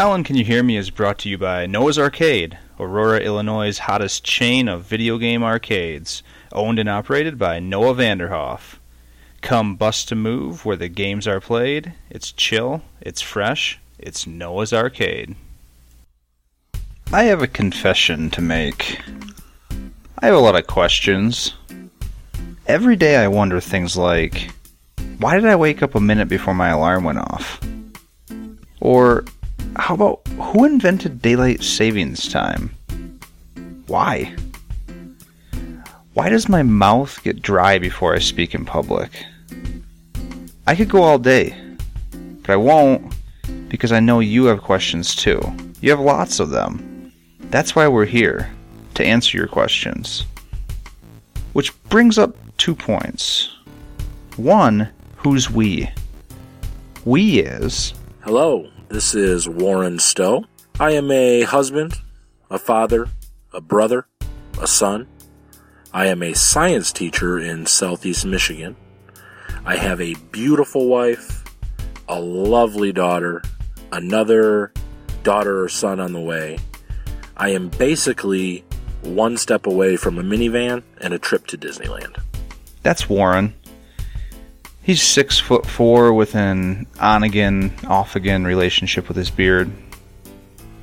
Colin, Can You Hear Me is brought to you by Noah's Arcade, Aurora, Illinois' hottest chain of video game arcades, owned and operated by Noah Vanderhoff. Come bust to move where the games are played. It's chill, it's fresh, it's Noah's Arcade. I have a confession to make. I have a lot of questions. Every day I wonder things like why did I wake up a minute before my alarm went off? Or how about who invented daylight savings time? Why? Why does my mouth get dry before I speak in public? I could go all day, but I won't because I know you have questions too. You have lots of them. That's why we're here, to answer your questions. Which brings up two points. One, who's we? We is. Hello, this is Warren Stowe. I am a husband, a father, a brother, a son. I am a science teacher in southeast Michigan. I have a beautiful wife, a lovely daughter, another daughter or son on the way. I am basically one step away from a minivan and a trip to Disneyland. That's Warren. He's six foot four with an on again, off again relationship with his beard.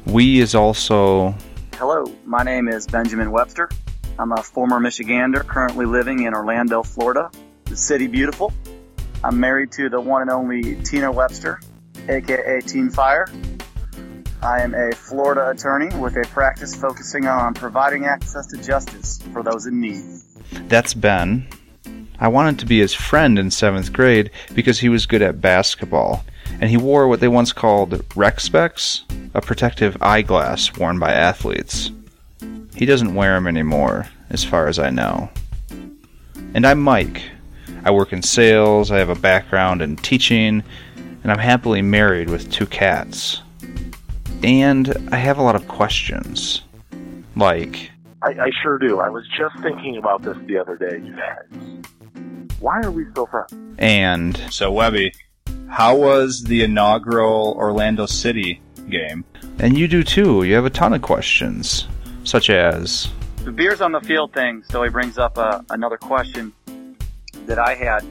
We is also. Hello, my name is Benjamin Webster. I'm a former Michigander, currently living in Orlando, Florida, the city beautiful. I'm married to the one and only Tina Webster, aka Teen Fire. I am a Florida attorney with a practice focusing on providing access to justice for those in need. That's Ben. I wanted to be his friend in seventh grade because he was good at basketball, and he wore what they once called rec specs, a protective eyeglass worn by athletes. He doesn't wear them anymore, as far as I know. And I'm Mike. I work in sales, I have a background in teaching, and I'm happily married with two cats. And I have a lot of questions. Like, I, I sure do. I was just thinking about this the other day, you guys. Why are we still friends? and So, Webby, how was the inaugural Orlando City game? and you do too. You have a ton of questions, such as The beers on the field thing, so he brings up uh, another question that I had,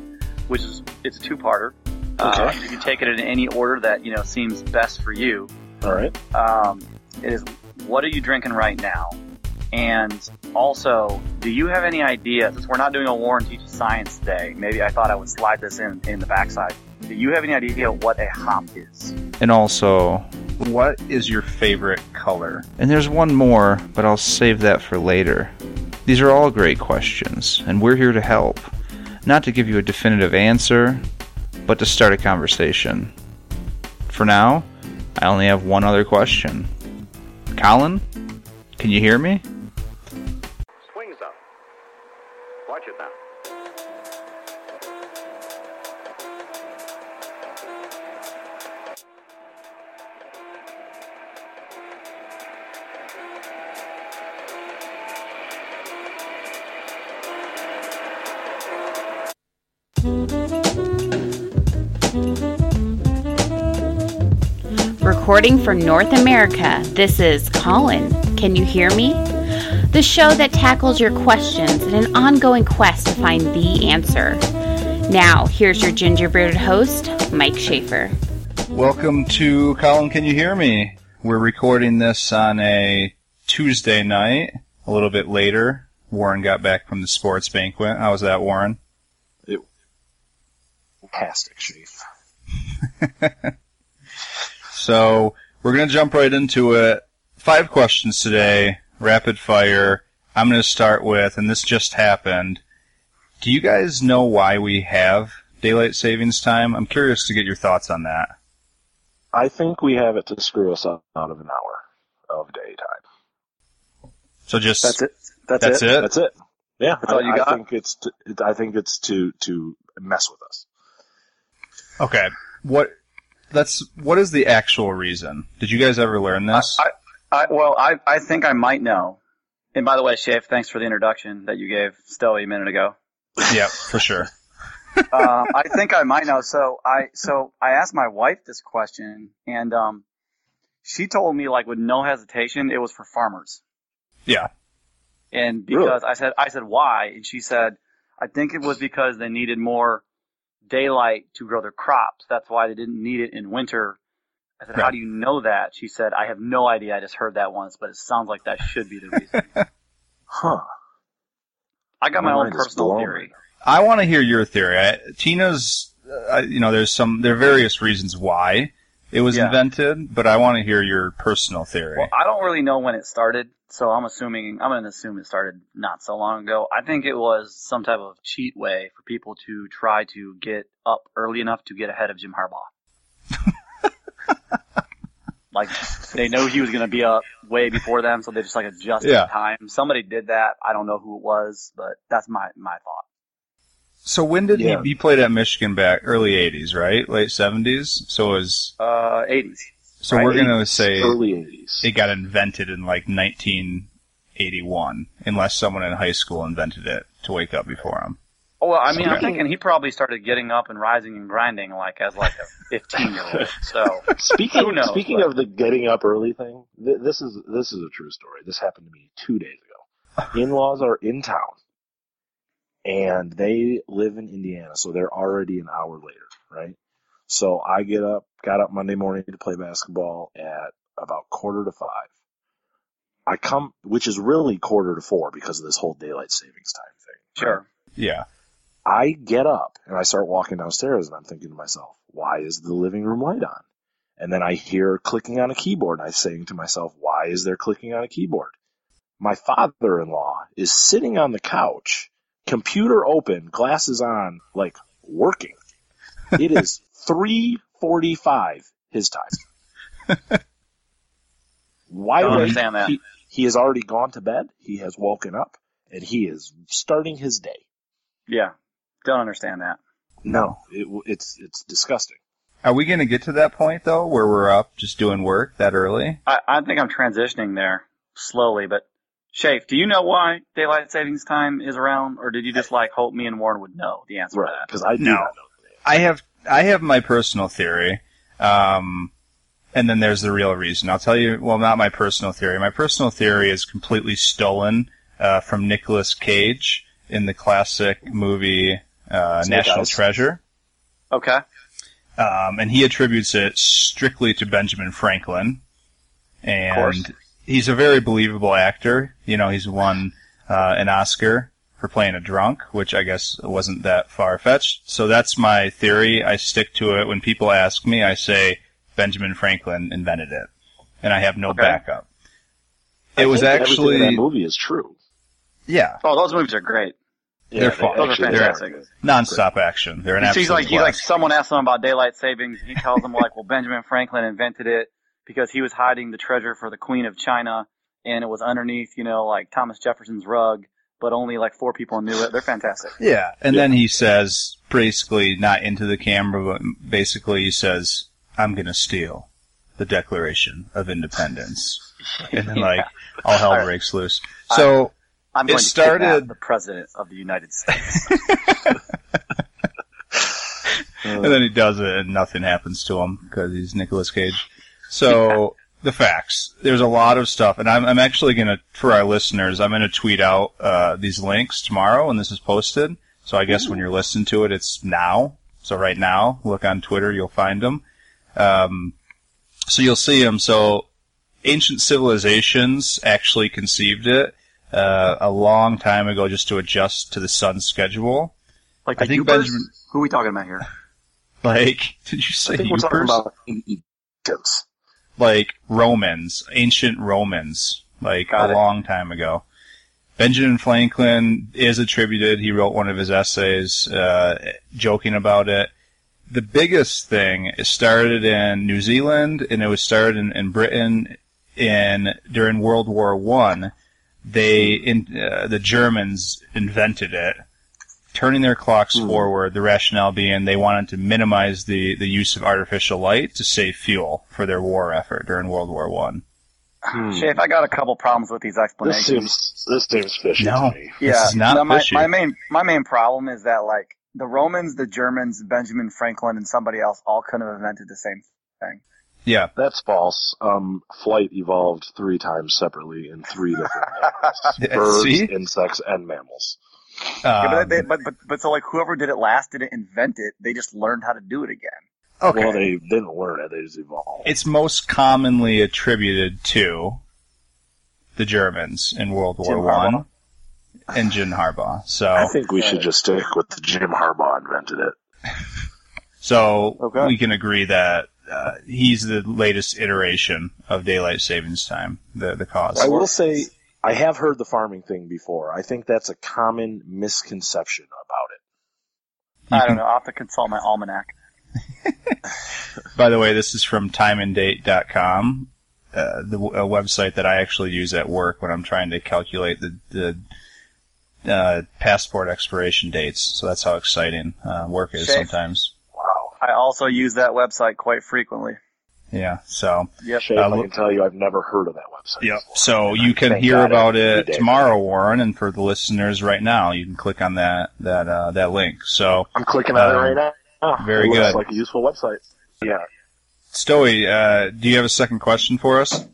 which is it's a two-parter. Uh, Okay. you can take it in any order that you know seems best for you. All right. Um, it is what are you drinking right now? And also, do you have any idea, since we're not doing a Warren Teaches Science Day, maybe I thought I would slide this in in the backside. Do you have any idea what a hop is? and also What is your favorite color? and there's one more, but I'll save that for later. These are all great questions, and we're here to help. Not to give you a definitive answer, but to start a conversation. For now, I only have one other question. Colin, can you hear me? Recording from North America, this is Colin. Can you hear me? The show that tackles your questions in an ongoing quest to find the answer. Now, here's your ginger-bearded host, Mike Schaefer. Welcome to Colin, Can You Hear Me? We're recording this on a Tuesday night, a little bit later. Warren got back from the sports banquet. How was that, Warren? It, fantastic, Chief. So we're gonna jump right into it. Five questions today, rapid fire. I'm gonna start with, and this just happened. Do you guys know why we have daylight savings time? I'm curious to get your thoughts on that. I think we have it to screw us out out of an hour of daytime. So just That's it. That's, That's it. it? That's it. Yeah, That's all I, you I got? think it's to, I think it's to to mess with us. okay. What? That's what is the actual reason? Did you guys ever learn this? I, I, well, I, I think I might know. And by the way, Shafe, thanks for the introduction that you gave Stoey a minute ago. yeah, for sure. uh, I think I might know. So I so I asked my wife this question, and um, she told me like with no hesitation it was for farmers. Yeah. And because I said I said why, and she said I think it was because they needed more daylight to grow their crops. That's why they didn't need it in winter. I said, how do you know that? She said, I have no idea. I just heard that once, but it sounds like that should be the reason. Huh. I got my, My own personal theory. I want to hear your theory. I, Tina's, uh, you know, there's some, there are various reasons why it was Yeah. invented, but I want to hear your personal theory. Well, I don't really know when it started, so I'm assuming I'm going to assume it started not so long ago. I think it was some type of cheat way for people to try to get up early enough to get ahead of Jim Harbaugh. like they know he was going to be up way before them, so they just like adjusted Yeah. time. Somebody did that. I don't know who it was, but that's my my thought. so when did Yeah. he, he played at Michigan back early 80s, right? Late 70s? So it was, Uh, 80s. So Right. we're going to say Early 80s. it got invented in like 1981, unless someone in high school invented it to wake up before him. Oh, well, I mean, I'm thinking he probably started getting up and rising and grinding like as like a 15 year old. So Speaking Who knows, speaking but- of the getting up early thing, th- this is this is a true story. This happened to me two days ago. In-laws are in town, and they live in Indiana, so they're already an hour later, right? So I get up, got up Monday morning to play basketball at about quarter to five. I come, which is really quarter to four because of this whole daylight savings time thing. sure. Yeah. I get up and I start walking downstairs and I'm thinking to myself, why is the living room light on? And then I hear clicking on a keyboard and I'm saying to myself, why is there clicking on a keyboard? My father-in-law is sitting on the couch, computer open, glasses on, like working. It is 345 his time. Why Don't would understand that. He, he has already gone to bed. He has woken up and he is starting his day. Yeah. Don't understand that. No, it, it's it's disgusting. Are we going to get to that point though, where we're up just doing work that early? I, I think I'm transitioning there slowly, but Shafe, do you know why daylight savings time is around, or did you just like hope me and Warren would know the answer Right, to that? because I do No. not know. I have I have my personal theory, um, and then there's the real reason. I'll tell you. Well, not my personal theory. My personal theory is completely stolen uh, from Nicolas Cage in the classic movie uh, Snake National Treasure, Okay. um, and he attributes it strictly to Benjamin Franklin, and course. he's a very believable actor. You know, he's won uh, an Oscar for playing a drunk, which I guess wasn't that far fetched. So that's my theory. I stick to it. When people ask me, I say Benjamin Franklin invented it, and I have no Okay. backup. I It was think everything in actually that movie is true. yeah, Oh, those movies are great. They're fun. Those are actually fantastic. nonstop action. They're an He's absolute like, he's like, someone asked him about daylight savings, and he tells them like, well, Benjamin Franklin invented it because he was hiding the treasure for the Queen of China, and it was underneath, you know, like Thomas Jefferson's rug, but only like four people knew it. They're fantastic. Yeah, and then he says, basically not into the camera, but basically he says, "I'm gonna steal the Declaration of Independence," and then like all hell All right. breaks loose. So I'm It going to started- the president of the United States. and then he does it, and nothing happens to him because he's Nicolas Cage. So the facts. There's a lot of stuff, and I'm, I'm actually gonna, for our listeners, I'm gonna tweet out uh, these links tomorrow when this is posted. So I guess when you're listening to it, it's now. So right now, look on Twitter, you'll find them. Um, so you'll see them. So ancient civilizations actually conceived it uh, a long time ago, just to adjust to the sun's schedule. Like I think? Benjamin- Who are we talking about here? Like, did you say I think we're talking about Egyptians. Like Romans, ancient Romans, like Got a it. long time ago. Benjamin Franklin is attributed. He wrote one of his essays, uh, joking about it. The biggest thing it started in New Zealand, and it was started in, in Britain in during World War One. They in uh, the Germans invented it, turning their clocks Hmm. forward. The rationale being they wanted to minimize the the use of artificial light to save fuel for their war effort during World War One. Shafe, I got a couple problems with these This explanations. seems this seems fishy No. to me. yeah, This is not no, my, fishy. my main my main problem is that like the Romans, the Germans, Benjamin Franklin, and somebody else all couldn't have invented the same thing. Yeah. That's false. Um, flight evolved three times separately in three different animals. birds, See? insects, and mammals. Yeah, Um, but, they, but but but so like whoever did it last didn't invent it. They just learned how to do it again. okay. Well, they didn't learn it; they just evolved. it's most commonly attributed to the Germans in World War Jim One Harbaugh? and Jim Harbaugh. So I think we should just stick with the Jim Harbaugh invented it. so Okay. we can agree that uh, he's the latest iteration of daylight savings time. The the cause. I will say, I have heard the farming thing before. I think that's a common misconception about it. I don't know. I'll have to consult my almanac. By the way, this is from timeanddate.com, uh, the a website that I actually use at work when I'm trying to calculate the, the uh, passport expiration dates. So that's how exciting uh, work is Shay? sometimes. Wow. I also use that website quite frequently. Yeah. So Yep. Shane, Uh, I can tell you, I've never heard of that website. Yep. before. So you can hear about it day. tomorrow, Warren, and for the listeners right now, you can click on that that uh, that link. So, I'm clicking on Um, it right now. Oh, very it looks good. like a useful website. Yeah, Stoey, uh, do you have a second question for us?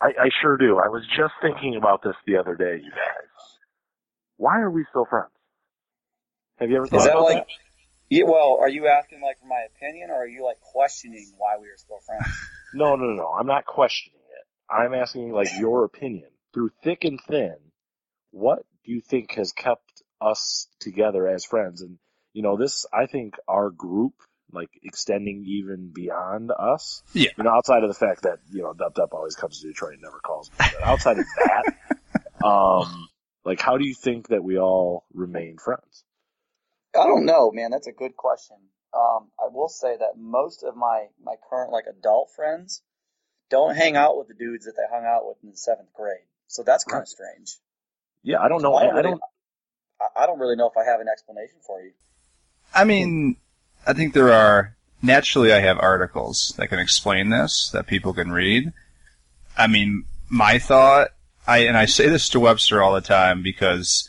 I, I sure do. I was just thinking about this the other day, you guys. Why are we still friends? Have you ever thought Is that about like? Yeah, well, are you asking like for my opinion, or are you like questioning why we are still friends? No, no, no, no. I'm not questioning it. I'm asking like your opinion. Through thick and thin, what do you think has kept us together as friends? And you know, this I think our group, like extending even beyond us. Yeah. You know, outside of the fact that you know Dup Dup always comes to Detroit and never calls me. But outside of that, um, like how do you think that we all remain friends? I don't know, man. That's a good question. Um, I will say that most of my my current like adult friends don't hang out with the dudes that they hung out with in the seventh grade. So that's kind of strange. Yeah, I don't know. I I, don't I really, don't. I- I don't really know if I have an explanation for you. I mean, I think there are naturally. I have articles that can explain this that people can read. I mean, my thought, I and I say this to Webster all the time because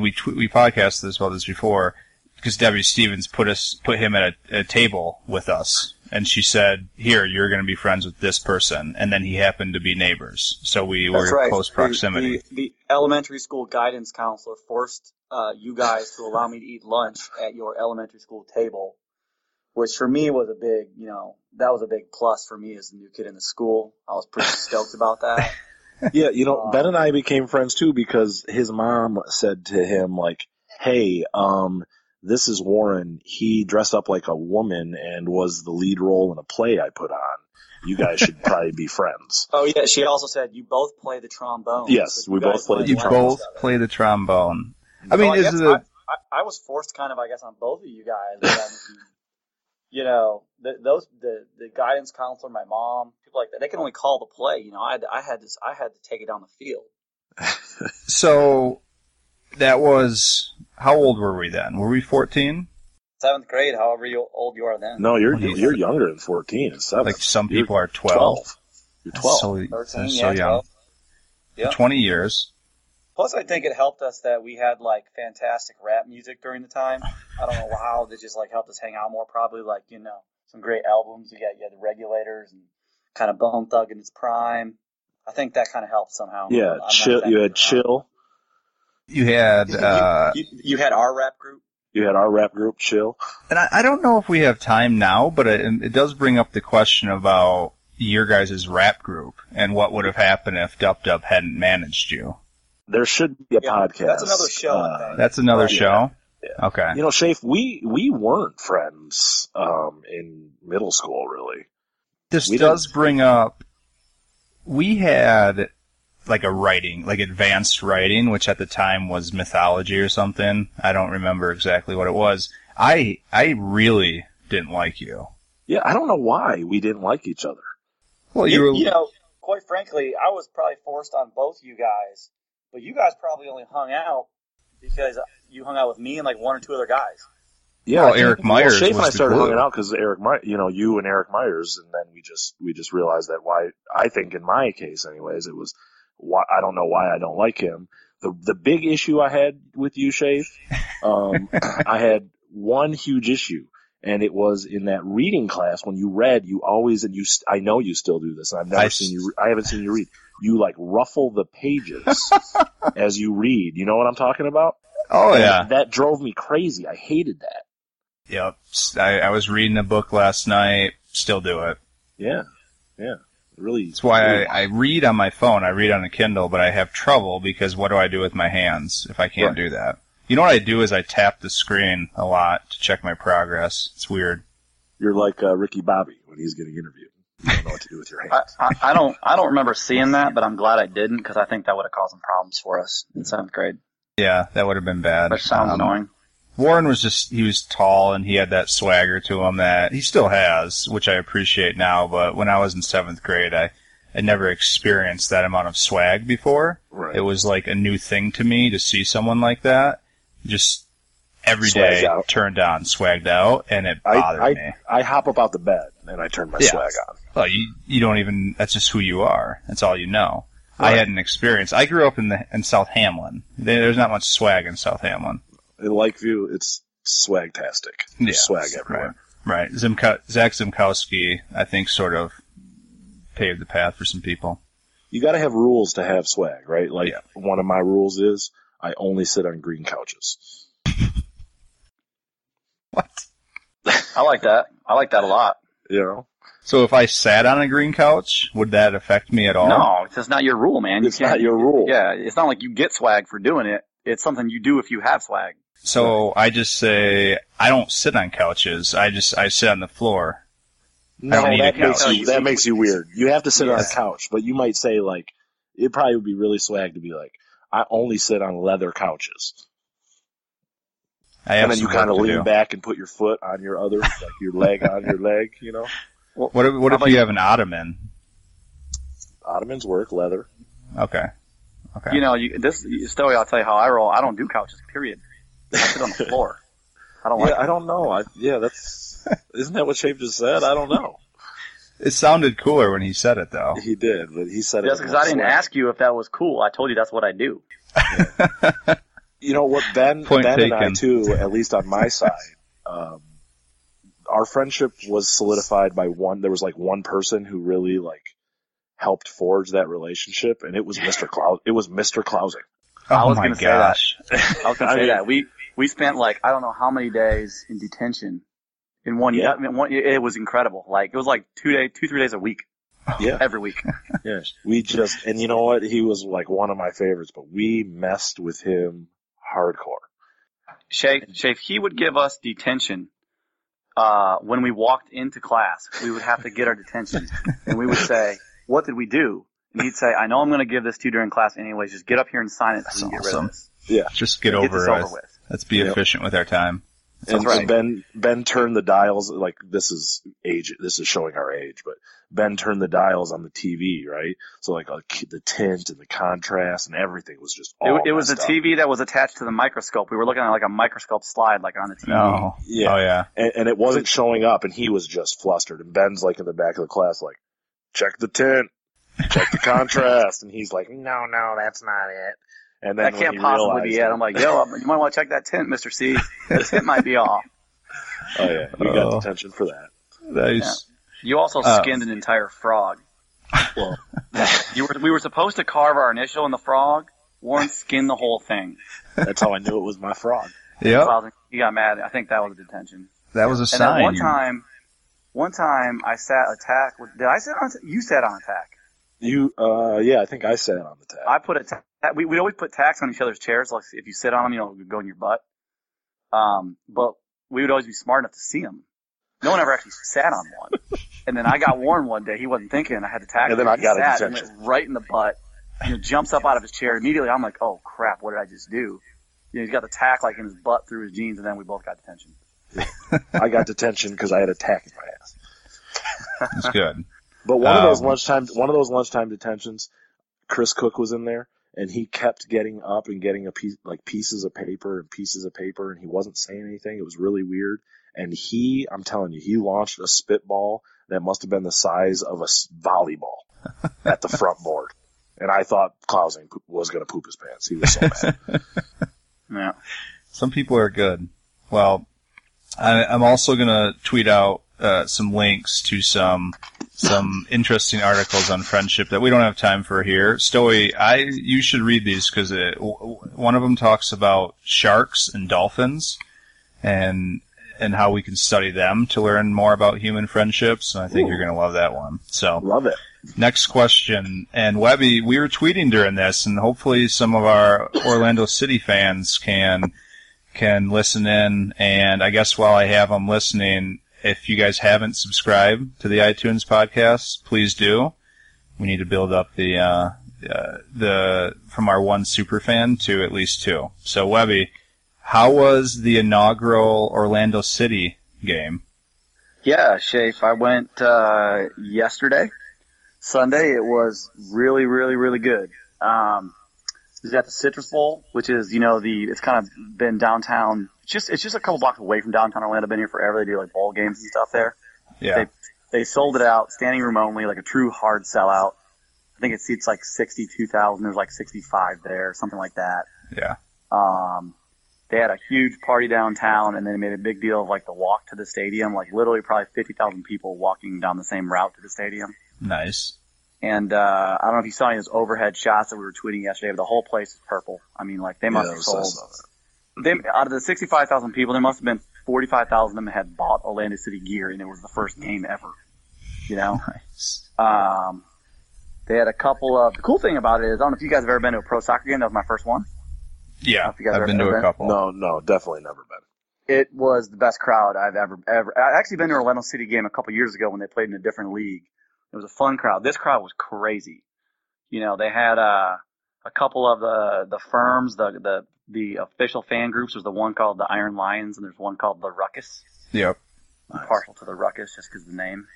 we tw- we podcasted this about this before because Debbie Stevens put us put him at a, a table with us, and she said, "Here, you're going to be friends with this person," and then he happened to be neighbors, so we were in close The- proximity. The, the elementary school guidance counselor forced uh, you guys to allow me to eat lunch at your elementary school table, which for me was a big, you know, that was a big plus for me as the new kid in the school. I was pretty stoked about that. Yeah, you know, Um, Ben and I became friends too because his mom said to him like, "Hey, um, this is Warren. He dressed up like a woman and was the lead role in a play I put on. You guys should probably be friends." Oh yeah, she also said you both play the trombone. Yes, So we both play might the you both play the trombone. I mean, Well, I is guess it? I, I, I was forced kind of, I guess, on both of you guys. you know, the, those the the guidance counselor, my mom, people like that, they can only call the play. You know, I had, I had this, I had to take it down the field. So that was how old were we then? Were we fourteen? Seventh grade, however you, old you are then. No, you're What do you you're younger than fourteen. It's seven. Like some You're people are twelve. You're twelve. So, 13, so yeah, young. 12. Yeah. Twenty years. Plus, I think it helped us that we had like fantastic rap music during the time. I don't know how that just like helped us hang out more. Probably like you know some great albums. You got you had the Regulators and kind of Bone Thug in its prime. I think that kind of helped somehow. I'm Yeah, chill. exactly You had sure chill. You had, You- uh, you, you had our rap group. You had our rap group, chill. and I, I don't know if we have time now, but it, it does bring up the question about your guys' rap group and what would have happened if Dup Dup hadn't managed you. There should be a Yeah, podcast. that's another show, uh. That's another Right. show. Yeah. Okay. You know, Shafe, we we weren't friends um, in middle school, really. This We does didn't- bring up. We had like a writing, like advanced writing, which at the time was mythology or something. I don't remember exactly what it was. I I really didn't like you. Yeah, I don't know why we didn't like each other. Well, you, You, were you know, quite frankly, I was probably forced on both you guys, but you guys probably only hung out because you hung out with me and like one or two other guys. Yeah, Well, Eric Myers Well, Shafe and I started hanging out because Eric, My, you know, you and Eric Myers, and then we just we just realized that why I think in my case, anyways, it was why I don't know why I don't like him. The the big issue I had with you, Shafe, um, I had one huge issue, And it was in that reading class when you read, you always, and you, st- I know you still do this, and I've never I seen you, re- I haven't seen you read. You like ruffle the pages as you read. You know what I'm talking about? Oh And yeah. That drove me crazy. I hated that. Yep. I was reading a book last night. Still do it. Yeah. Yeah. Really. That's why really- I, I read on my phone. I read on a Kindle, but I have trouble because what do I do with my hands if I can't Right. do that? You know what I do is I tap the screen a lot to check my progress. It's weird. You're like uh, Ricky Bobby when he's getting interviewed. You don't know what to do with your hands. I, I, I don't I don't remember seeing that, but I'm glad I didn't because I think that would have caused some problems for us in seventh grade. Yeah, that would have been bad. Which sounds Um, annoying. Warren was just he was tall and he had that swagger to him that he still has, which I appreciate now. But when I was in seventh grade, I I never experienced that amount of swag before. Right. It was like a new thing to me to see someone like that, just every Swagged day out. turned on, swagged out, and it I, bothered I, me. I hop up out the bed and I turn my Yeah. swag on. Well, you you don't even. That's just who you are. That's all you know. I had an experience. I grew up in the in South Hamlin. There's not much swag in South Hamlin. In Lakeview, it's swagtastic. There's swag everywhere. Right. Zimko- Zach Zimkowski, I think, sort of paved the path for some people. You got to have rules to have swag, right? Like Yeah. one of my rules is I only sit on green couches. What? I like that. I like that a lot. You know, So if I sat on a green couch, would that affect me at all? No, it's just not your rule, man. You it's not your rule. Yeah, it's not like you get swag for doing it. It's something you do if you have swag. So I just say I don't sit on couches. I just I sit on the floor. No, that makes you that makes you weird. You have to sit on a couch, but you might say like it probably would be really swag to be like I only sit on leather couches, I and then you kind of lean do. back and put your foot on your other, like your leg on your leg. You know, What if, what if about you you- have an ottoman? ottomans work leather. Okay. Okay. You know, you, this story. I'll tell you how I roll. I don't do couches. Period. I sit on the floor. I don't like. Yeah, I don't know. I, yeah, that's isn't that what Shafe just said? I don't know. it sounded cooler when he said it, though. He did, but he said it. Just because I didn't swag. ask you if that was cool, I told you that's what I do. You know what, Ben, Point Ben and I taken. too, at least on my side, um, our friendship was solidified by one. There was like one person who really like helped forge that relationship, and it was Mr. Klaus. It was Mr. Klausing. I oh was my gonna say that. gosh. I was gonna I say mean- that we we spent like I don't know how many days in detention in one Yeah. year. I mean, one, it was incredible. Like it was like two day, two three days a week, Yeah, every week. yes. We just, and you know what? He was like one of my favorites, but we messed with him hardcore. Shafe, Shafe, he would give us detention. Uh, when we walked into class, we would have to get our detention and we would say, what did we do? And he'd say, I know I'm going to give this to you during class anyways. Just get up here and sign it so we can get rid awesome. of this. Yeah. Just get Get over this it. over with. Let's be Yep. efficient with our time. And right. Ben Ben turned the dials like this is age this is showing our age, but Ben turned the dials on the TV, right? So like uh, the tint and the contrast and everything was just all It, it was a up. TV that was attached to the microscope. We were looking at like a microscope slide, like on the TV. No. Yeah. Oh yeah. and, and it wasn't showing up, and he was just flustered. And Ben's like in the back of the class, like, check the tint, check the contrast, and he's like, no, no, that's not it. And then That can't possibly be realized it. I'm like, yo, you might want to check that tent, Mr. C. The tint might be off. oh yeah, we Oh. got detention for that. Nice. You also Uh, skinned an entire frog. Well, You were, we were supposed to carve our initial in the frog. Warren skinned the whole thing. that's how I knew it was my frog. Yep. He got mad. I think that was a detention. That was a And sign. then one time, one time I sat attack. with- Did I sit on? You sat on attack. You, uh, yeah, I think I sat on the tab. I put a. Ta- we we always put tacks on each other's chairs. Like if you sit on them, you know, it would go in your butt. Um, but we would always be smart enough to see them. No one ever actually sat on one. And then I got warned one day. He wasn't thinking. I had to tackle him. And then him. I He got a sat and went right in the butt. You know, jumps up out of his chair immediately. I'm like, oh crap, what did I just do? You know, he's got the tack like in his butt through his jeans, and then we both got detention. I got detention because I had a tack in my ass. It's good. But one of those Um, lunchtime, one of those lunchtime detentions, Chris Cook was in there, and he kept getting up and getting a piece, like pieces of paper and pieces of paper, and he wasn't saying anything. It was really weird. And he, I'm telling you, he launched a spitball that must have been the size of a volleyball at the front board. And I thought Klausing was going to poop his pants. He was so mad. Yeah. Some people are good. Well, I, I'm also gonna tweet out uh, some links to some some interesting articles on friendship that we don't have time for here. Stoey, I you should read these because one of them talks about sharks and dolphins, and and how we can study them to learn more about human friendships. And I think Ooh. you're gonna love that one. So Love it. Next question. And Webby, we were tweeting during this, and hopefully some of our Orlando City fans can can listen in. And I guess while I have them listening, if you guys haven't subscribed to the iTunes podcast, please do. We need to build up the uh, uh, the from our one super fan to at least two. So Webby, how was the inaugural Orlando City game? Yeah, Shafe. I went uh, yesterday, Sunday. It was really, really, really good. Um, it was at the Citrus Bowl, which is you know the it's kind of been downtown. It's just it's just a couple blocks away from downtown Orlando. I've Been here forever. They do like bowl games and stuff there. Yeah. They sold it out, standing room only, like a true hard sellout. I think it seats like sixty-two thousand. There's like sixty-five there, something like that. Yeah. Um, they had a huge party downtown, and then they made a big deal of like the walk to the stadium. Like literally, probably fifty thousand people walking down the same route to the stadium. Nice. And uh, I don't know if you saw any of those overhead shots that we were tweeting yesterday, but the whole place is purple. I mean, like they must Yeah, have sold. Saw that. They, out of the sixty-five thousand people, there must have been forty-five thousand of them had bought Orlando City gear, and it was the first game ever. You know. Nice. Um, they had a couple of. The cool thing about it is, I don't know if you guys have ever been to a pro soccer game. That was my first one. Yeah. If you guys I've are- been to ever a been? couple. No, no, definitely never been. It was the best crowd I've ever ever. I actually been to a Orlando City game a couple years ago when they played in a different league. It was a fun crowd. This crowd was crazy. You know, they had uh, a couple of the the firms, the the the official fan groups. There's the one called the Iron Lions, and there's one called the Ruckus. Yep. I'm partial to the Ruckus just because the name.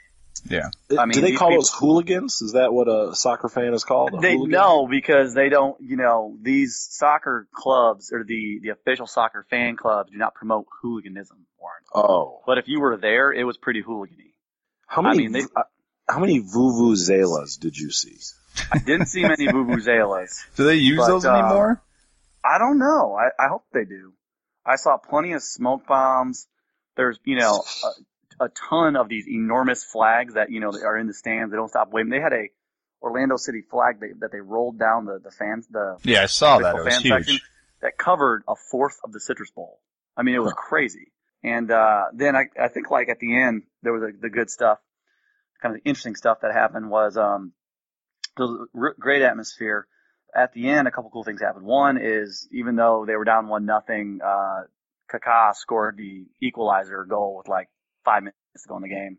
Yeah. I mean, Do they call people- those hooligans? Is that what a soccer fan is called? A They hooligan? no, because they don't. You know, these soccer clubs or the the official soccer fan clubs do not promote hooliganism, Warren. Oh, But if you were there, it was pretty hooligany. how I many? mean, they- uh, how many vuvuzelas did you see? I didn't see many vuvuzelas. Do they use But, those uh, anymore? I don't know. I, I hope they do. I saw plenty of smoke bombs. There's, you know, a, a ton of these enormous flags that, you know, that are in the stands. They don't stop waving. They had a Orlando City flag that, that they rolled down the, the fans, the Yeah, I saw that. It was huge. that covered a fourth of the Citrus Bowl. I mean, it was crazy. And, uh, then I, I think like at the end, there was a, the good stuff, kind of the interesting stuff that happened was, um, was great atmosphere. At the end, a couple cool things happened. One is even though they were down one nothing, uh, Kaká scored the equalizer goal with like five minutes to go in the game.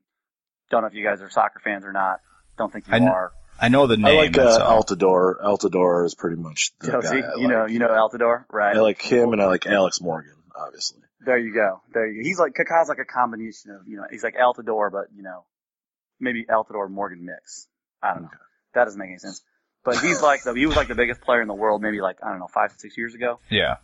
Don't know if you guys are soccer fans or not. Don't think you I kn- are. I know the name. I name. like that's uh, all. Altidore. Altidore is pretty much the Jozy, guy. I you know, you know Altidore, right? I like him, and I like Alex Morgan, obviously. There you go. There you go. He's like Kaká's like a combination of you know he's like Altidore, but you know maybe Altidore Morgan mix. I don't know. That doesn't make any sense. But he's like the he was like the biggest player in the world maybe like I don't know five six years ago. Yeah.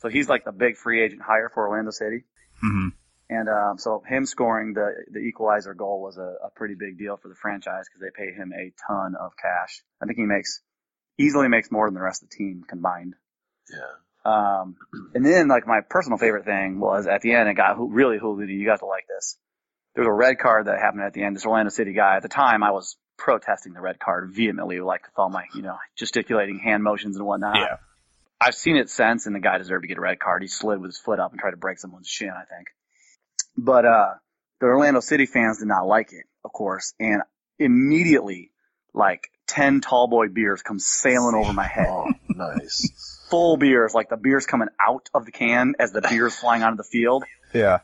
So he's like the big free agent hire for Orlando City. Mm-hmm. And um, so him scoring the the equalizer goal was a, a pretty big deal for the franchise because they pay him a ton of cash. I think he makes easily makes more than the rest of the team combined. Yeah. Um, and then like my personal favorite thing was at the end, it got who really hooligan. You got to like this. There was a red card that happened at the end. This Orlando City guy at the time, I was protesting the red card vehemently, like with all my you know gesticulating hand motions and whatnot. Yeah. I've seen it since, and the guy deserved to get a red card. He slid with his foot up and tried to break someone's shin, I think. But uh, the Orlando City fans did not like it, of course, and immediately, like ten tall boy beers come sailing over my head Oh, nice. full beers, like the beers coming out of the can as the beers flying onto the field. Yeah.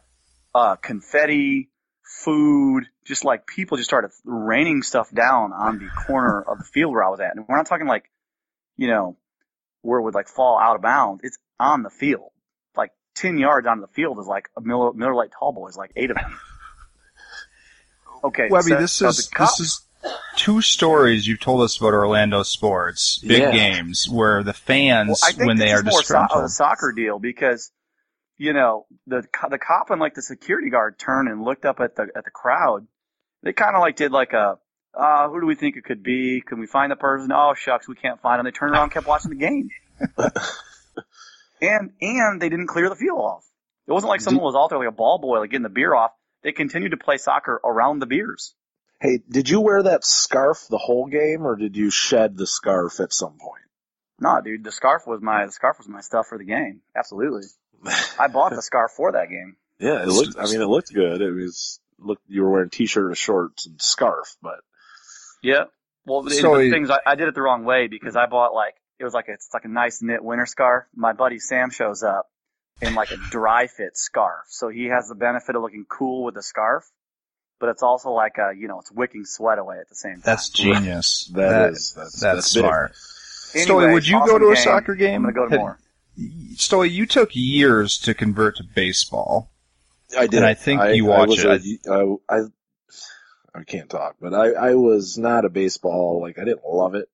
Uh, confetti, food, just like people just started raining stuff down on the corner of the field where I was at. And we're not talking like, you know, where it would like fall out of bounds. It's on the field. Like 10 yards onto the field is like a Miller, Miller Lite tall boys, like eight of them. Okay. Webby, so- this so is the cop- this is two stories you've told us about Orlando sports, big Yeah. games where the fans Well, when they are more so- a soccer deal because you know the the cop and like the security guard turned and looked up at the at the crowd. They kind of like did like a uh, who do we think it could be? Can we find the person? Oh shucks, we can't find them. They turned around, and kept watching the game, and and they didn't clear the field off. It wasn't like someone was out there like a ball boy, like getting the beer off. They continued to play soccer around the beers. Hey, did you wear that scarf the whole game, or did you shed the scarf at some point? Nah, dude, the scarf was my the scarf was my stuff for the game. Absolutely, I bought the scarf for that game. Yeah, it looked. I mean, it looked good. It was look. You were wearing t-shirt, and shorts, and scarf, but Yeah. Well, the, So the he- things I, I did it the wrong way because I bought like it was like a, it's like a nice knit winter scarf. My buddy Sam shows up in like a dry fit scarf, so he has the benefit of looking cool with the scarf, but it's also like a you know it's wicking sweat away at the same time. That's genius. That That is- that's- that's, that's smart. Anyway, Stoey, would you go to a game. soccer game? I'm gonna go to Had- more. Stoey, you took years to convert to baseball. I did. And I think you I watch was it. A, I, I I can't talk, but I I was not a baseball like I didn't love it,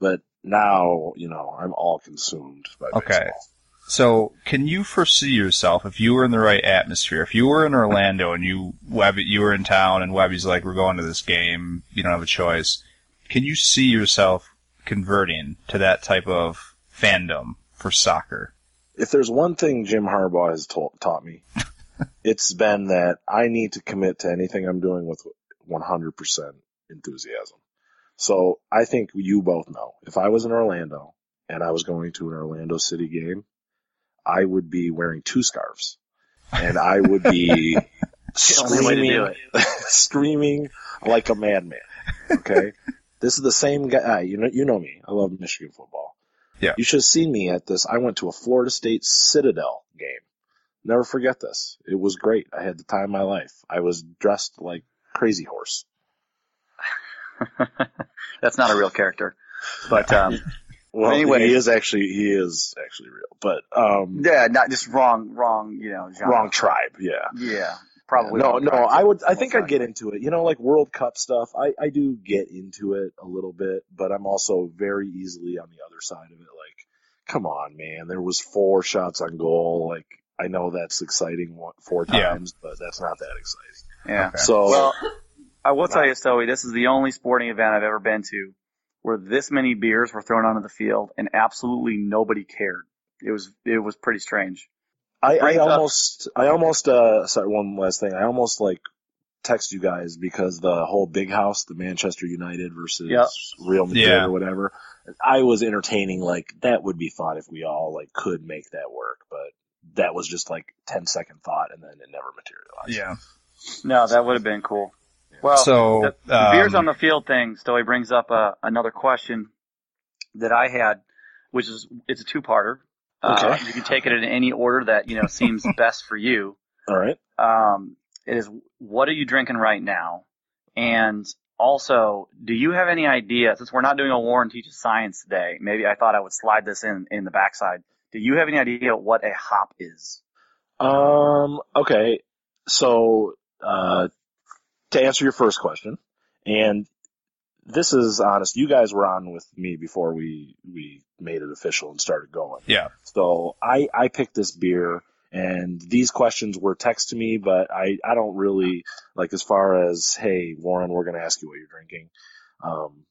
but now you know I'm all consumed by baseball. Okay. baseball. So, can you foresee yourself if you were in the right atmosphere? If you were in Orlando and you Webby, you were in town and Webby's like, "We're going to this game. You don't have a choice." Can you see yourself converting to that type of fandom for soccer? If there's one thing Jim Harbaugh has taught taught me, it's been that I need to commit to anything I'm doing with 100% enthusiasm. So I think you both know if I was in Orlando and I was going to an Orlando City game, I would be wearing two scarves and I would be The only way to do screaming, screaming like a madman. Okay. this is the same guy. You know, you know me. I love Michigan football. Yeah. You should have seen me at this. I went to a Florida State Citadel game. Never forget this. It was great. I had the time of my life. I was dressed like Crazy Horse. That's not a real character, but um, Well, Anyway. he is actually he is actually real, but um, yeah, not just wrong, wrong. You know, genre. wrong tribe. Yeah. Yeah, probably. no, no. I would. I think I'd get into it. You know, like World Cup stuff. I I do get into it a little bit, but I'm also very easily on the other side of it. Like, come on, man. There was four shots on goal. Like, I know that's exciting one- four Yeah. times, but that's not that exciting. Yeah. So, Well, I will tell you, Stoey, this is the only sporting event I've ever been to where this many beers were thrown onto the field and absolutely nobody cared. It was it was pretty strange. I, I almost, I almost, uh, sorry, one last thing. I almost like text you guys because the whole big house, the Manchester United versus Yep. Real Madrid Yeah. or whatever. I was entertaining like that would be fun if we all like could make that work, but that was just like 10 second thought and then it never materialized. Yeah. No, that would have been cool. Well, So, the, the beers um, on the field thing, Stoey brings up uh, another question that I had, which is it's a two parter. Uh, you can take it in any order that you know seems best for you. All right. um, it is what are you drinking right now? And also, do you have any idea, since we're not doing a Warren teaches science today, maybe I thought I would slide this in, in the backside. Do you have any idea what a hop is? Um, okay. So, uh, to answer your first question, and this is honest, you guys were on with me before we, we made it official and started going. Yeah. So I, I picked this beer and these questions were text to me, but I, I don't really like as far as, Hey, Warren, we're going to ask you what you're drinking. Um,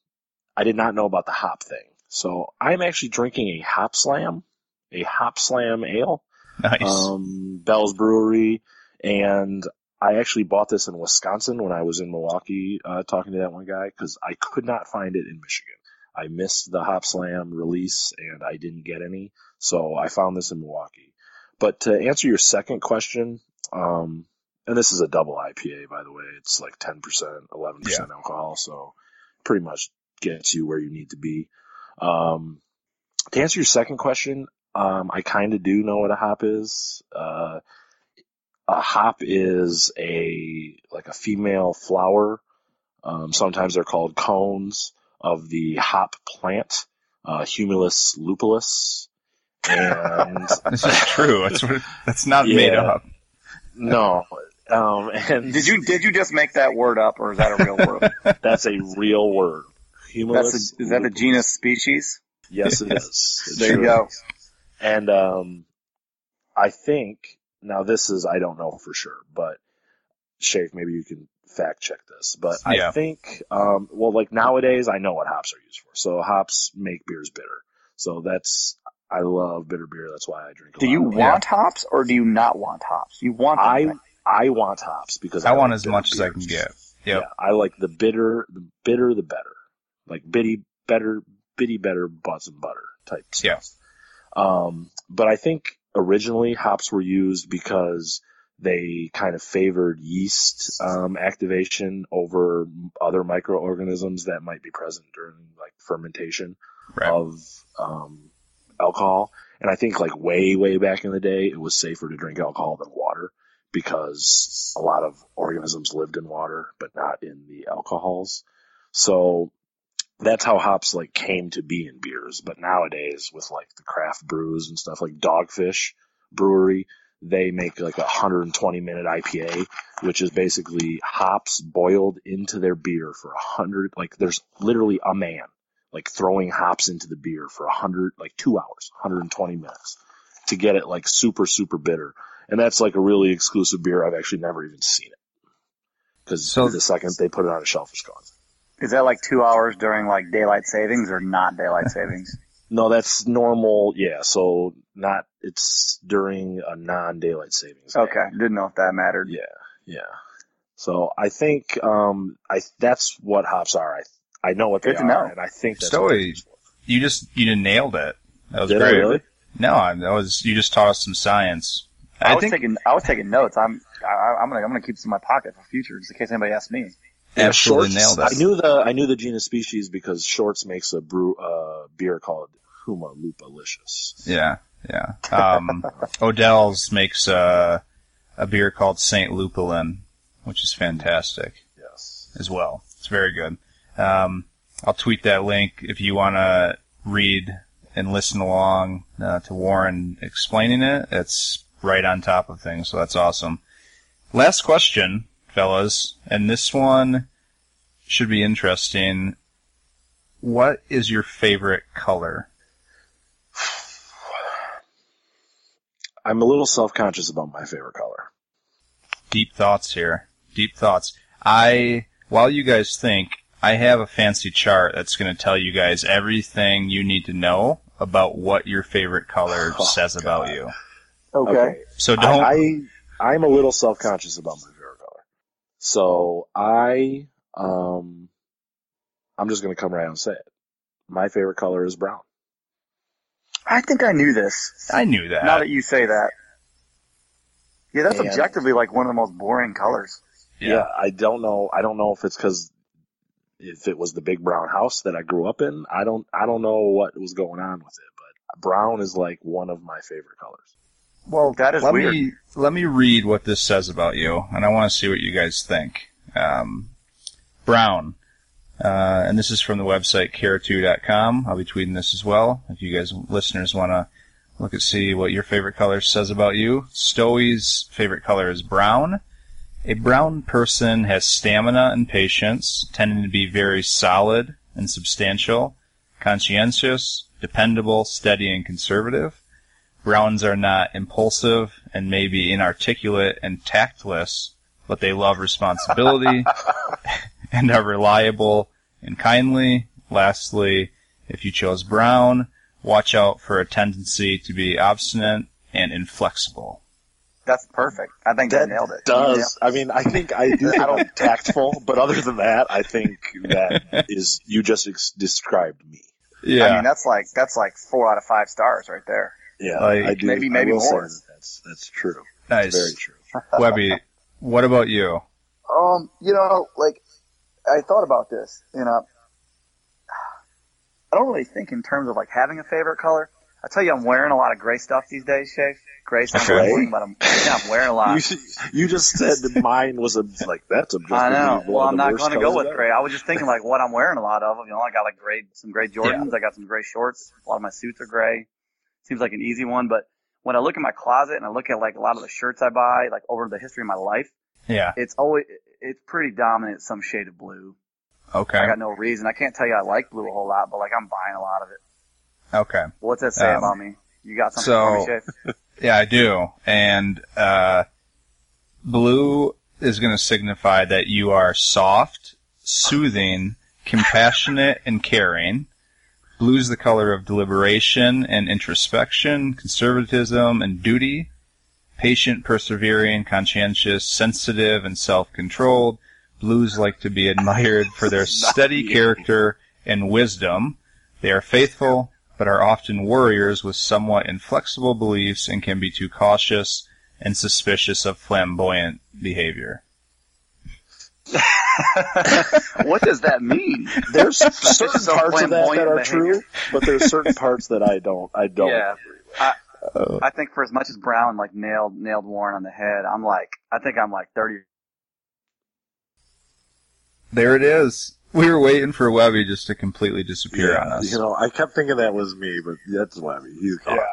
I did not know about the hop thing. So I'm actually drinking a Hopslam, a Hopslam ale Nice. um, Bell's Brewery, and I actually bought this in Wisconsin when I was in Milwaukee uh, talking to that one guy because I could not find it in Michigan. I missed the Hopslam release and I didn't get any, so I found this in Milwaukee. But to answer your second question, um, and this is a double IPA by the way, it's like 10%, 11% alcohol, so pretty much gets you where you need to be. Um, to answer your second question, um, I kind of do know what a hop is. Uh, a hop is a like a female flower. Um, sometimes they're called cones of the hop plant, uh, Humulus lupulus. And this is true. That's what, that's not Yeah. made up. no, um, and Did you, did you just make that word up or is that a real word? That's a real word. Humulus. That's a, is that a genus species? Yes, it is. It There you go. is. And um, I think now this is I don't know for sure, but Shafe, maybe you can fact check this. But Yeah. I think um, well, like nowadays, I know what hops are used for. So hops make beers bitter. So that's I love bitter beer. That's why I drink. A Do lot you of it. want hops or do you not want hops? You want them, I right? I want hops because I want like as bitter much as I can get. Yep. Yeah, I like the bitter, the bitter, the better. Like bitty, better, bitty, better, butts and butter type Yeah. Um, but I think originally hops were used because they kind of favored yeast um, activation over other microorganisms that might be present during like fermentation Right. of um, alcohol. And I think like way, way back in the day, it was safer to drink alcohol than water because a lot of organisms lived in water, but not in the alcohols. So that's how hops like came to be in beers. But nowadays with like the craft brews and stuff like Dogfish Brewery, they make like a 120 minute IPA, which is basically hops boiled into their beer for a hundred, like there's literally a man like throwing hops into the beer for a hundred, like two hours, 120 minutes to get it like super, super bitter. And that's like a really exclusive beer. I've actually never even seen it. Cause So- the second they put it on a shelf, it's gone. Is that like two hours during like daylight savings or not daylight savings? No, that's normal. Yeah. So not, it's during a non-daylight savings. day. Okay, didn't know if that mattered. Yeah. Yeah. So I think, um, I, that's what hops are. I, I know what Good to are. know. And I think that's Story. what they're for. You just you done nailed it. That was Did I great. really? No, I- that was you just taught us some science. I, I was think taking I was taking notes. I'm I, I'm gonna I'm gonna keep this in my pocket for future, just in case anybody asks me. Yeah, absolutely Shorts, nailed it. I knew the I knew the genus species because Shorts makes a brew uh, beer called Huma Lupalicious. Yeah, yeah. Um, Odell's makes a, a beer called Saint Lupulin, which is fantastic Yes. as well. It's very good. Um, I'll tweet that link if you want to read and listen along uh, to Warren explaining it. It's right on top of things, so that's awesome. Last question, fellas, and this one should be interesting. What is your favorite color? I'm a little self conscious about my favorite color. deep thoughts here. Deep thoughts. I, while you guys think, I have a fancy chart that's going to tell you guys everything you need to know about what your favorite color Oh, says about you. Okay. So don't. I, I I'm a little self conscious about my favorite color. So I um I'm just gonna come right out and say it. My favorite color is brown. I think I knew this. I knew that. Now that you say that. Yeah, that's And- objectively like one of the most boring colors. Yeah. I don't know. I don't know if it's because if it was the big brown house that I grew up in. I don't. I don't know what was going on with it, but brown is like one of my favorite colors. Well, that is let weird. me let me read what this says about you, and I want to see what you guys think. Um, brown, uh, and this is from the website care2.com. I'll be tweeting this as well. If you guys listeners want to look at see what your favorite color says about you, Stoey's favorite color is brown. A brown person has stamina and patience, tending to be very solid and substantial, conscientious, dependable, steady, and conservative. Browns are not impulsive and maybe inarticulate and tactless, but they love responsibility and are reliable and kindly. Lastly, if you chose brown, watch out for a tendency to be obstinate and inflexible. That's perfect. I think that, nailed it. Does I mean I think I do think I'm tactful, but other than that, I think that is you just ex- described me. Yeah. I mean, that's like that's like four out of five stars right there. Yeah, Like- I do. Maybe- I maybe will more. that that's that's true. nice. Very true. Webby, what about you? Um, you know, like I thought about this, you know. I don't really think in terms of like having a favorite color. I tell you, I'm wearing a lot of gray stuff these days, Shay. Gray stuff, Okay. but I'm yeah, I'm wearing a lot. You, you just said that mine was a like that's objectively I know. Well, I'm not going to go with gray. I was just thinking like what I'm wearing a lot of. You know, I got like gray, some gray Jordans. I got some gray shorts. A lot of my suits are gray. Seems like an easy one, but when I look at my closet and I look at like a lot of the shirts I buy, like over the history of my life, Yeah. it's always it's pretty dominant some shade of blue. Okay. I got no reason. I can't tell you I like blue a whole lot, but like I'm buying a lot of it. Okay. What's that say Um, about me? You got something so- for me? Yeah, I do. And uh, blue is going to signify that you are soft, soothing, compassionate, and caring. Blue's the color of deliberation and introspection, conservatism and duty, patient, persevering, conscientious, sensitive, and self-controlled. Blues like to be admired for their steady character and wisdom. They are faithful, but are often warriors with somewhat inflexible beliefs and can be too cautious and suspicious of flamboyant behavior. what does that mean? There's certain so parts of that that are behavior. true, but there's certain parts that I don't. I don't. Yeah. I, I think for as much as Brown like nailed nailed Warren on the head, I'm like I think I'm like thirty. There it is. We were waiting for Webby just to completely disappear on us. You know, I kept thinking that was me, but that's Webby. He's gone. Yeah.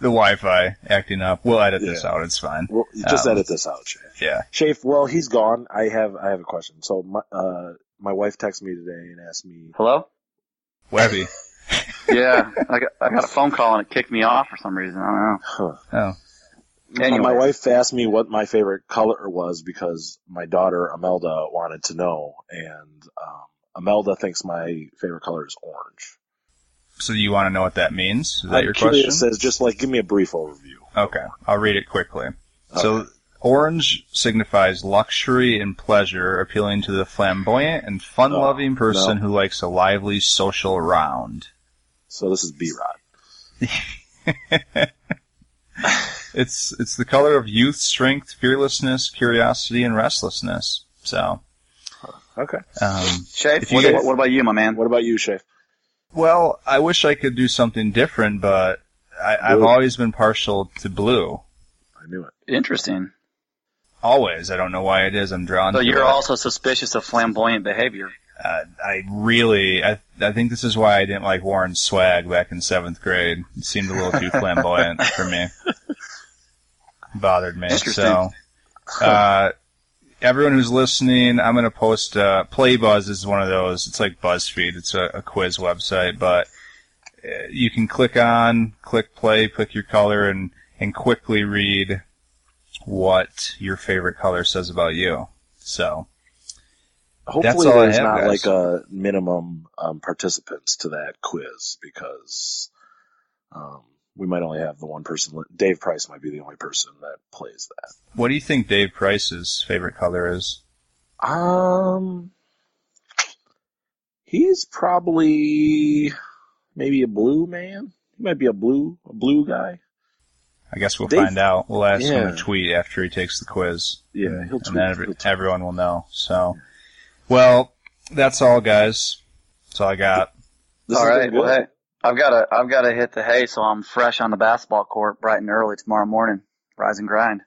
The Wi-Fi acting up. We'll edit this Yeah. out. It's fine. Well, just Um, edit this out, Shay. Yeah. Shafe, well, he's gone. I have I have a question. So my uh my wife texted me today and asked me. Hello. Webby. Yeah, I got I got a phone call and it kicked me off for some reason. I don't know. Huh. Oh. Anyway. My wife asked me what my favorite color was because my daughter Amelda wanted to know, and um, Amelda thinks my favorite color is orange. So you want to know what that means? Is that I'm your curious question? As just like give me a brief overview. Okay, I'll read it quickly. So, orange signifies luxury and pleasure, appealing to the flamboyant and fun-loving Oh, person no. who likes a lively social round. So this is B Rod. It's it's the color of youth, strength, fearlessness, curiosity, and restlessness. So, Okay. um, Shay, what, what, what about you, my man? What about you, Shafe? Well, I wish I could do something different, but I, I've always been partial to blue. I knew it. Interesting. Always. I don't know why it is. I'm drawn to So to you're it. also suspicious of flamboyant behavior. uh, I really, I, I think this is why I didn't like Warren's swag back in seventh grade. It seemed a little too flamboyant for me. Bothered me. Interesting. So, uh, everyone who's listening, I'm going to post, uh, Playbuzz is one of those. It's like BuzzFeed. It's a, a quiz website, but uh, you can click on, click play, pick your color, and, and quickly read what your favorite color says about you. So, Hopefully there's have, not guys. like a minimum um, participants to that quiz because um, we might only have the one person. Dave Price might be the only person that plays that. what do you think Dave Price's favorite color is? Um, he's probably maybe a blue man. He might be a blue a blue guy. I guess we'll Dave- find out. We'll ask him Yeah. to tweet after he takes the quiz. Yeah, he'll tweet. and then every, he'll tweet. everyone will know. So, well, that's all, guys. That's all I got. This All has right. Well, hey, I've got to I've got to hit the hay, so I'm fresh on the basketball court bright and early tomorrow morning. Rise and grind.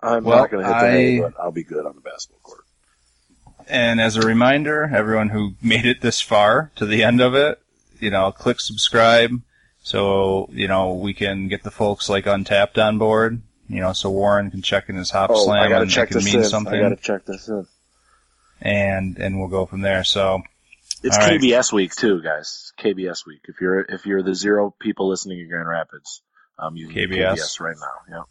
I'm Well, not going to hit the hay, but I'll be good on the basketball court. And as a reminder, everyone who made it this far to the end of it, you know, click subscribe so, you know, we can get the folks like Untappd on board, you know, so Warren can check in his hop Oh, I slam gotta and check it can this mean in. something. I gotta check this in. And, and we'll go from there. So, It's All right. KBS week too, guys. KBS week. If you're if you're the zero people listening in Grand Rapids, um, you can KBS. KBS right now. Yeah,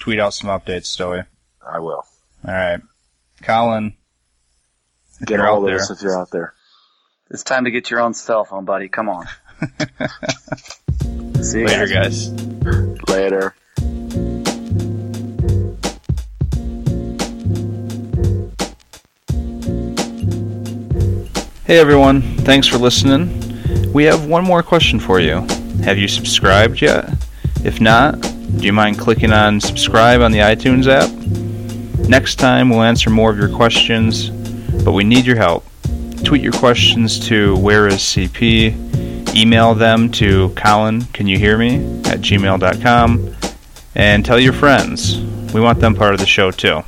tweet out some updates, Stoey. I will. All right. Colin, Get you're all out of there. us if you're out there. It's time to get your own cell phone, buddy. Come on. See you Later, guys. guys. Later. Hey everyone, thanks for listening. We have one more question for you. Have you subscribed yet? If not, do you mind clicking on subscribe on the iTunes app? Next time we'll answer more of your questions, but we need your help. Tweet your questions to where is CP, email them to Colin, can you hear me at gmail.com, and tell your friends. We want them part of the show too.